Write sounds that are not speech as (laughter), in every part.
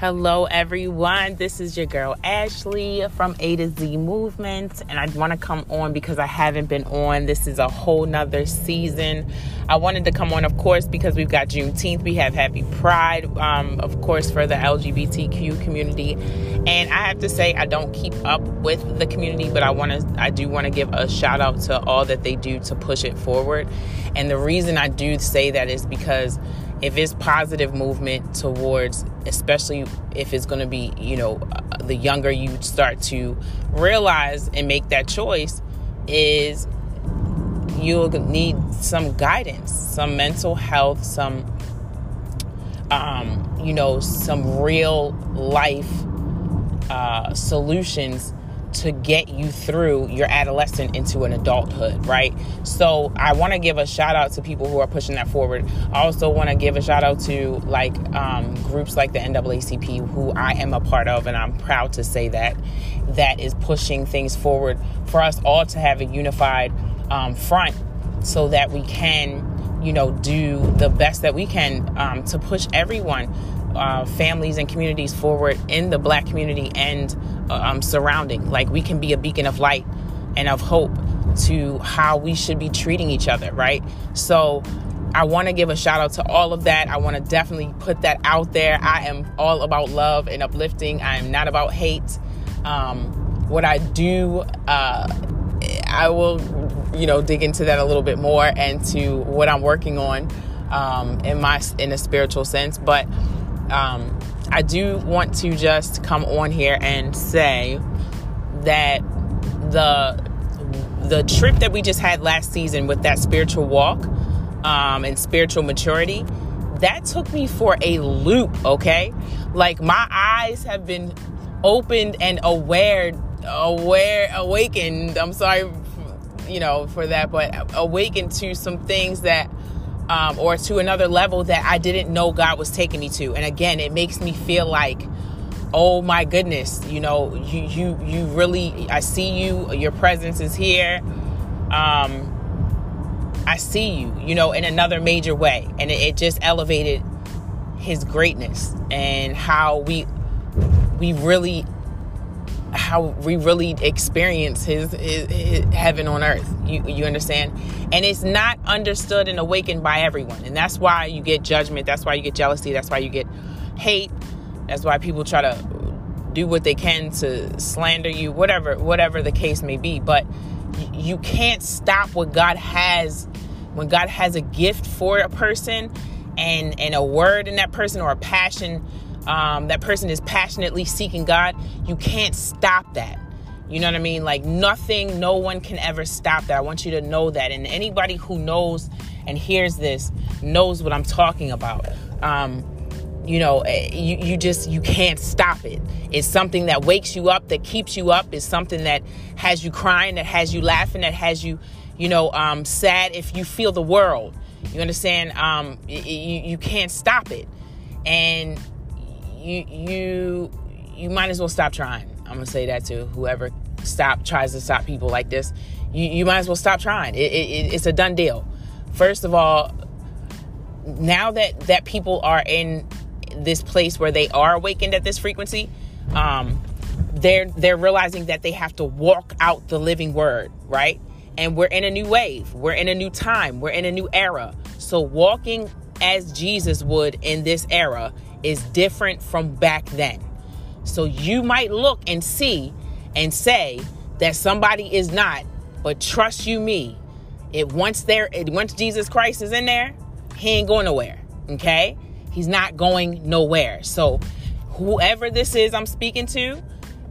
Hello, everyone. This is your girl Ashley from A to Z Movement, and I want to come on because I haven't been on. This is a whole nother season. I wanted to come on, of course, because we've got Juneteenth. We have Happy Pride, um, of course, for the LGBTQ community, and I have to say I don't keep up with the community, but I want to. I do want to give a shout out to all that they do to push it forward, and the reason I do say that is because if it's positive movement towards especially if it's going to be you know the younger you start to realize and make that choice is you'll need some guidance some mental health some um, you know some real life uh, solutions to get you through your adolescent into an adulthood, right? So I want to give a shout out to people who are pushing that forward. I also want to give a shout out to like um, groups like the NAACP, who I am a part of, and I'm proud to say that that is pushing things forward for us all to have a unified um, front, so that we can, you know, do the best that we can um, to push everyone uh, families and communities forward in the black community and uh, um, surrounding. Like we can be a beacon of light and of hope to how we should be treating each other, right? So I want to give a shout out to all of that. I want to definitely put that out there. I am all about love and uplifting. I am not about hate. Um, what I do, uh, I will, you know, dig into that a little bit more and to what I'm working on um, in my in a spiritual sense. But um, I do want to just come on here and say that the the trip that we just had last season with that spiritual walk um, and spiritual maturity that took me for a loop okay? Like my eyes have been opened and aware aware awakened i'm sorry you know for that but awakened to some things that um, or to another level that I didn't know God was taking me to. And again, it makes me feel like, oh my goodness, you know, you you you really, I see you. Your presence is here. Um, I see you, you know, in another major way, and it, it just elevated His greatness and how we we really how we really experience his, his, his, heaven on earth. You, you understand? And it's not understood and awakened by everyone. And that's why you get judgment. That's why you get jealousy. That's why you get hate. That's why people try to do what they can to slander you, whatever, whatever the case may be. But you can't stop what God has when God has a gift for a person and and a word in that person or a passion um, that person is passionately seeking God, you can't stop that. You know what I mean? Like nothing, no one can ever stop that. I want you to know that. And anybody who knows and hears this knows what I'm talking about. Um, you know, eh, you, you just you can't stop it. It's something that wakes you up, that keeps you up. It's something that has you crying, that has you laughing, that has you, you know, um, sad. If you feel the world, you understand. Um, you, you can't stop it, and you you you might as well stop trying. I'm gonna say that to whoever stop tries to stop people like this. You you might as well stop trying. It, it, it's a done deal. First of all, now that that people are in this place where they are awakened at this frequency, um, they're they're realizing that they have to walk out the living word, right? And we're in a new wave. We're in a new time. We're in a new era. So walking as Jesus would in this era is different from back then. So you might look and see and say that somebody is not, but trust you me, it once there it once Jesus Christ is in there, he ain't going nowhere. Okay? He's not going nowhere. So whoever this is I'm speaking to,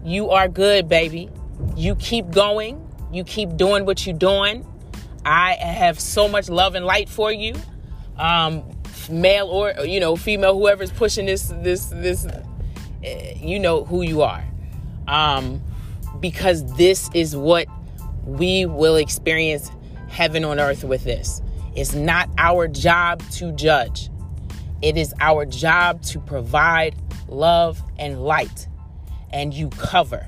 you are good, baby. You keep going. You keep doing what you're doing. I have so much love and light for you. Um, male or you know female whoever's pushing this this this eh, you know who you are. Um because this is what we will experience heaven on earth with this. It's not our job to judge. It is our job to provide love and light. And you cover.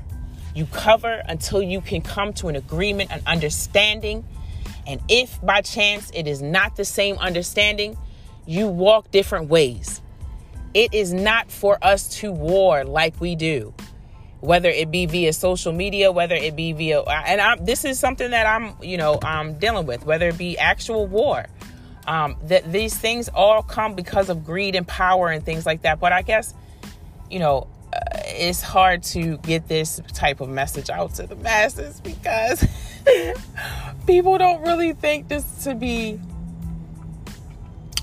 You cover until you can come to an agreement an understanding. And if by chance it is not the same understanding you walk different ways. It is not for us to war like we do, whether it be via social media, whether it be via, and I'm, this is something that I'm, you know, I'm dealing with, whether it be actual war. Um, that these things all come because of greed and power and things like that. But I guess, you know, uh, it's hard to get this type of message out to the masses because (laughs) people don't really think this to be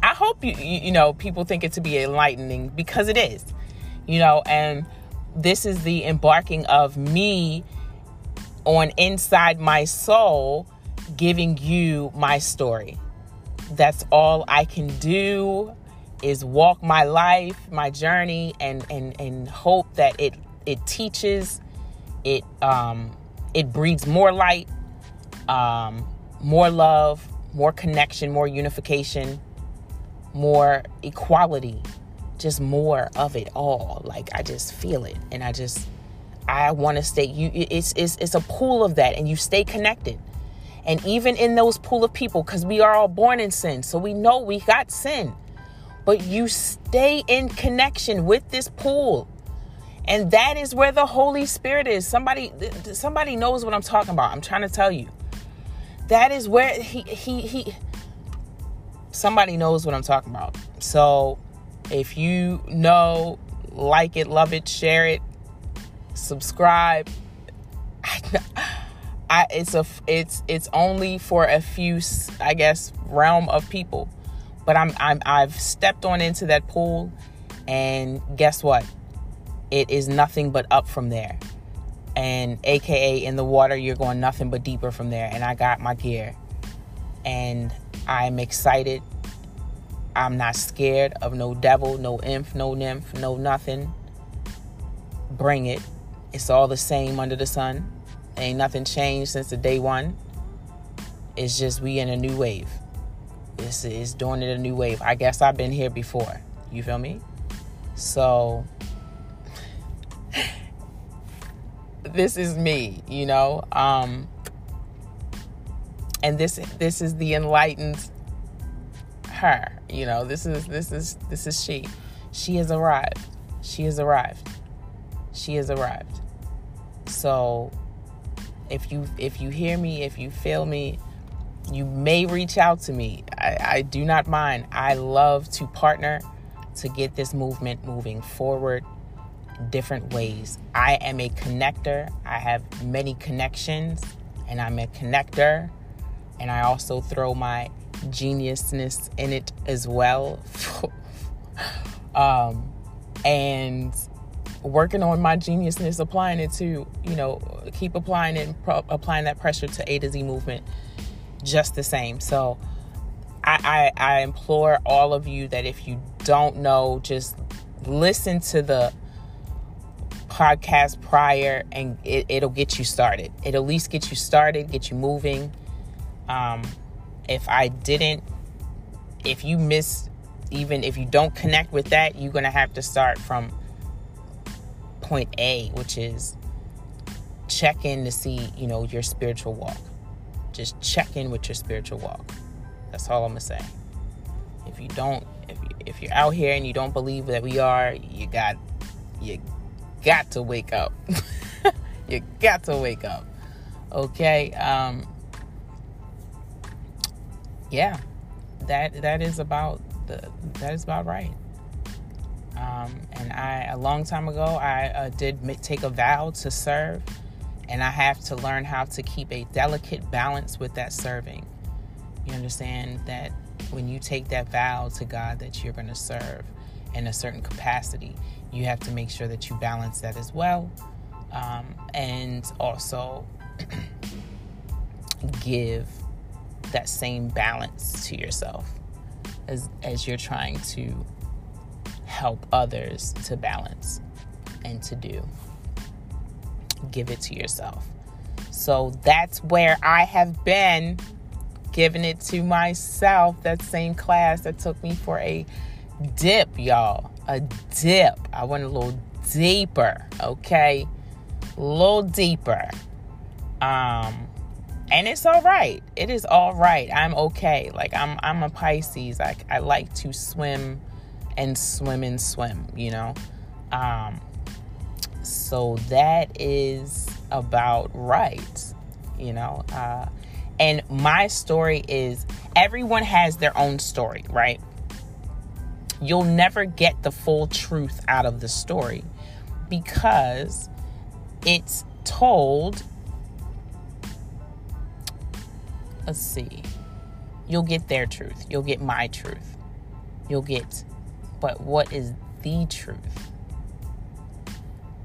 I hope you, you know people think it to be enlightening because it is. You know, and this is the embarking of me on inside my soul giving you my story. That's all I can do is walk my life, my journey and and and hope that it it teaches it um it breeds more light, um more love, more connection, more unification, more equality, just more of it all. Like I just feel it and I just I want to stay you it's it's it's a pool of that and you stay connected. And even in those pool of people cuz we are all born in sin, so we know we got sin. But you stay in connection with this pool. And that is where the Holy Spirit is. Somebody somebody knows what I'm talking about. I'm trying to tell you. That is where he he he somebody knows what I'm talking about. So if you know, like it, love it, share it, subscribe. (laughs) I, it's a it's it's only for a few I guess realm of people, but I'm I'm I've stepped on into that pool, and guess what? It is nothing but up from there, and AKA in the water you're going nothing but deeper from there. And I got my gear, and I'm excited. I'm not scared of no devil, no imp, no nymph, no nothing. Bring it. It's all the same under the sun. Ain't nothing changed since the day one. It's just we in a new wave. This is doing it a new wave. I guess I've been here before. You feel me? So (laughs) this is me, you know. Um and this this is the enlightened her you know this is this is this is she. She has arrived. She has arrived. She has arrived. So if you if you hear me if you feel me you may reach out to me. I, I do not mind. I love to partner to get this movement moving forward different ways. I am a connector. I have many connections and i'm a connector and I also throw my geniusness in it as well. (laughs) um, and working on my geniusness, applying it to, you know, keep applying it, pro- applying that pressure to A to Z movement just the same. So I, I, I implore all of you that if you don't know, just listen to the podcast prior and it, it'll get you started. It'll at least get you started, get you moving um, if I didn't, if you miss, even if you don't connect with that, you're going to have to start from point A, which is check in to see, you know, your spiritual walk. Just check in with your spiritual walk. That's all I'm going to say. If you don't, if, you, if you're out here and you don't believe that we are, you got, you got to wake up. (laughs) you got to wake up. Okay. Um, yeah, that that is about the that is about right. Um, and I a long time ago I uh, did take a vow to serve, and I have to learn how to keep a delicate balance with that serving. You understand that when you take that vow to God that you're going to serve in a certain capacity, you have to make sure that you balance that as well, um, and also (clears throat) give that same balance to yourself as as you're trying to help others to balance and to do. Give it to yourself. So that's where I have been giving it to myself. That same class that took me for a dip, y'all. A dip. I went a little deeper, okay? A little deeper. Um and it's all right it is all right i'm okay like i'm i'm a pisces i, I like to swim and swim and swim, you know? Um, so that is about right, you know? Uh, and my story is everyone has their own story, right? You'll never get the full truth out of the story because it's told. Let's see. You'll get their truth. You'll get my truth. You'll get, but what is the truth?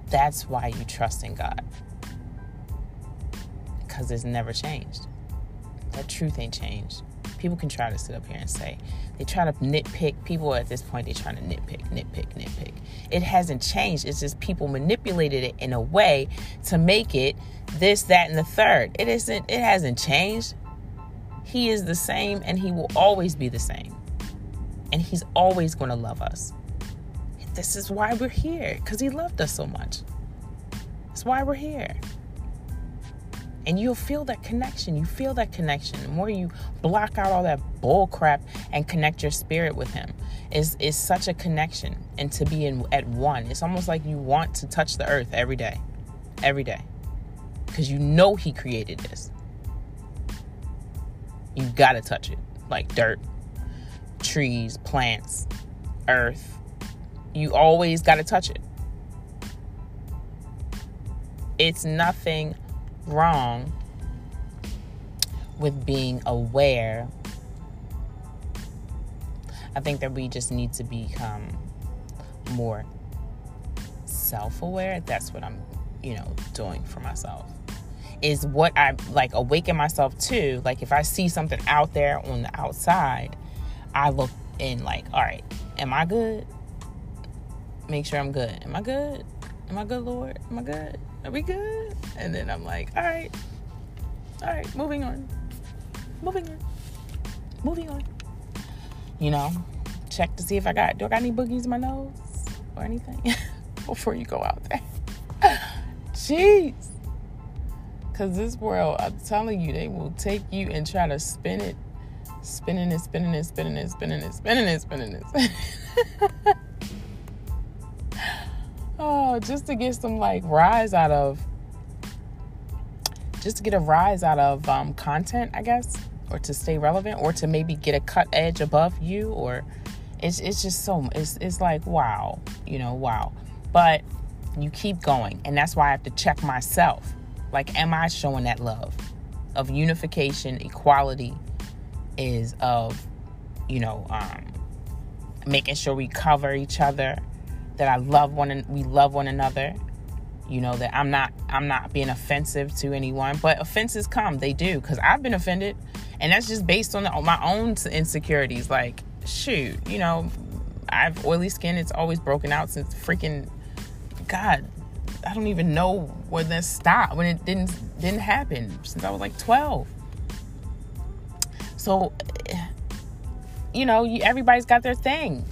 That's why you trust in God. Because it's never changed. That truth ain't changed. People can try to sit up here and say, they try to nitpick. People at this point, they're trying to nitpick, nitpick, nitpick. It hasn't changed. It's just people manipulated it in a way to make it this, that, and the third. It isn't, it hasn't changed. He is the same and he will always be the same. And he's always going to love us. This is why we're here, because he loved us so much. That's why we're here and you'll feel that connection. You feel that connection. The more you block out all that bull crap and connect your spirit with Him, is is such a connection. And to be in at one, it's almost like you want to touch the earth every day, every day, because you know He created this. You gotta touch it, like dirt, trees, plants, earth. You always gotta touch it. It's nothing wrong with being aware. I think that we just need to become more self aware. That's what I'm, you know, doing for myself. Is what I like awaken myself to. Like if I see something out there on the outside, I look in like, all right, am I good? Make sure I'm good. Am I good? Am I good, Lord? Am I good? Are we good? And then I'm like, all right, all right, moving on, moving on, moving on. You know, check to see if I got, do I got any boogies in my nose or anything (laughs) before you go out there? (laughs) Jeez. Because this world, I'm telling you, they will take you and try to spin it, spinning it, spinning it, spinning it, spinning it, spinning it, spinning it. (laughs) Oh, just to get some like rise out of just to get a rise out of um, content, I guess, or to stay relevant, or to maybe get a cut edge above you, or it's it's just so it's it's like wow, you know, wow. But you keep going, and that's why I have to check myself. Like, am I showing that love of unification, equality, is of you know um, making sure we cover each other that I love one and we love one another. You know that I'm not I'm not being offensive to anyone, but offenses come. They do because I've been offended, and that's just based on, the, on my own insecurities. Like shoot, you know, I have oily skin. It's always broken out since freaking God. I don't even know when that stopped when it didn't didn't happen since I was like 12. So, eh, you know, everybody's got their thing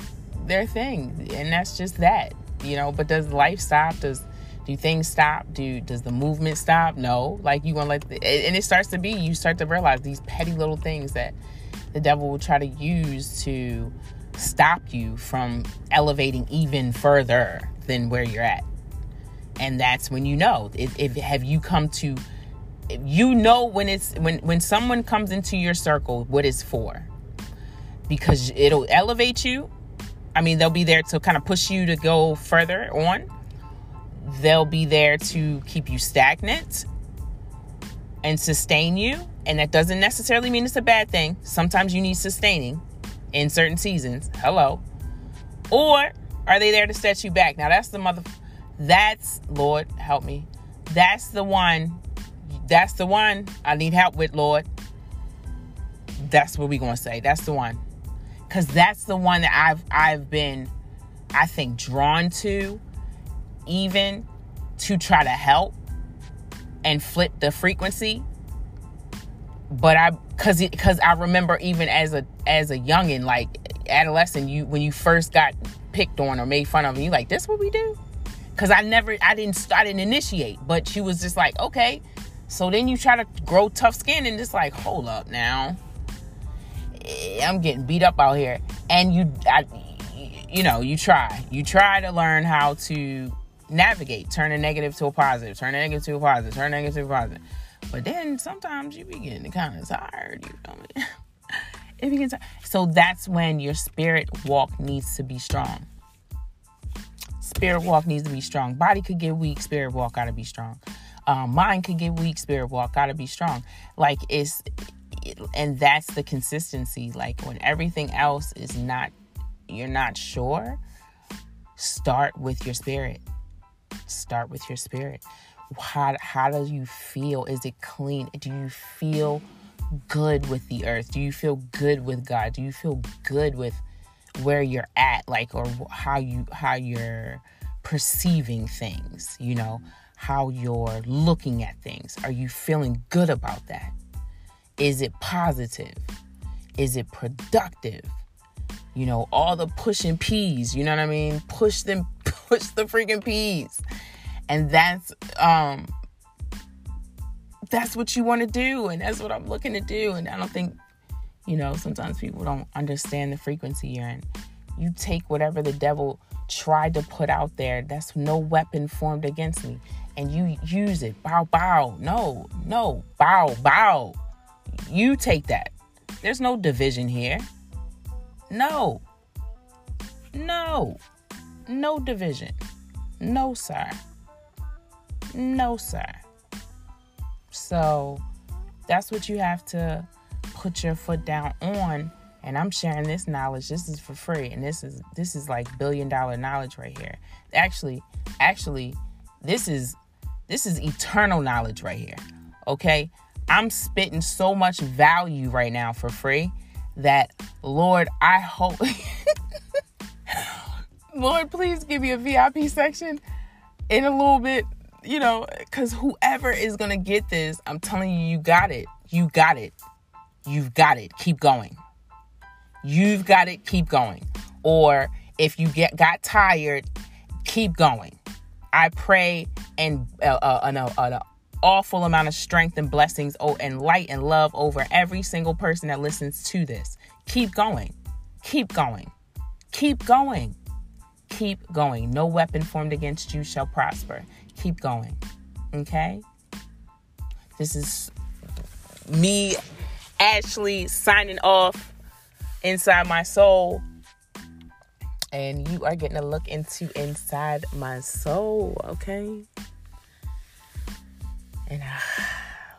their thing and that's just that you know but does life stop? Does do things stop? Do does the movement stop? No. Like you to let the, and it starts to be you start to realize these petty little things that the devil will try to use to stop you from elevating even further than where you're at and that's when you know if, if have you come to you know when it's when when someone comes into your circle what it's for because it'll elevate you I mean, they'll be there to kind of push you to go further on. They'll be there to keep you stagnant and sustain you. And that doesn't necessarily mean it's a bad thing. Sometimes you need sustaining in certain seasons. Hello. Or are they there to set you back? Now, that's the mother. That's, Lord, help me. That's the one. That's the one I need help with, Lord. That's what we're going to say. That's the one because that's the one that I've I've been I think drawn to even to try to help and flip the frequency but I cuz cuz I remember even as a as a youngin like adolescent you when you first got picked on or made fun of you like this what we do cuz I never I didn't I didn't initiate but she was just like okay so then you try to grow tough skin and just like hold up now eh, I'm getting beat up out here, and you I, you know, you try. You try to learn how to navigate, turn a negative to a positive, turn a negative to a positive, turn a negative to a positive. But then sometimes you be getting kind of tired, you feel me? if you so that's when your spirit walk needs to be strong. Spirit walk needs to be strong. Body could get weak, spirit walk gotta be strong. Um, mind could get weak, spirit walk gotta be strong. Like it's, and that's the consistency. Like when everything else is not, you're not sure. Start with your spirit. Start with your spirit. How how do you feel? Is it clean? Do you feel good with the earth? Do you feel good with God? Do you feel good with where you're at like or how you how you're perceiving things, you know, how you're looking at things. Are you feeling good about that? Is it positive? Is it productive? You know, all the pushing peas, you know what I mean? Push them (laughs) push the freaking peas. And that's um that's what you want to do and that's what I'm looking to do and I don't think you know sometimes people don't understand the frequency you're in. You take whatever the devil tried to put out there that's no weapon formed against me and you use it. Bow bow. No no. Bow bow. You take that. There's no division here. No. No. No division. No sir. No sir. So that's what you have to put your foot down on and I'm sharing this knowledge. This is for free and this is this is like billion dollar knowledge right here. Actually, actually this is this is eternal knowledge right here. Okay? I'm spitting so much value right now for free that Lord, I hope (laughs) Lord, please give me a VIP section in a little bit you know, because whoever is going to get this, I'm telling you, you got it. You got it. You've got it. Keep going. You've got it. Keep going. Or if you get got tired, keep going. I pray and uh, uh, uh, an awful amount of strength and blessings oh, and light and love over every single person that listens to this. Keep going. Keep going. Keep going. Keep going. No weapon formed against you shall prosper keep going. Okay? This is me, Ashley, signing off inside my soul. And you are getting a look into inside my soul, okay? And uh,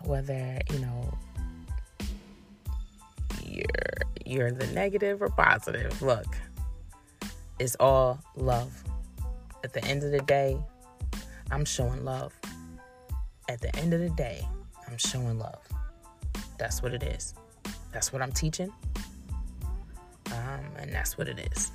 whether, you know, you're you're the negative or positive, look, it's all love. At the end of the day, I'm showing love. At the end of the day, I'm showing love. That's what it is. That's what I'm teaching. Um, and that's what it is.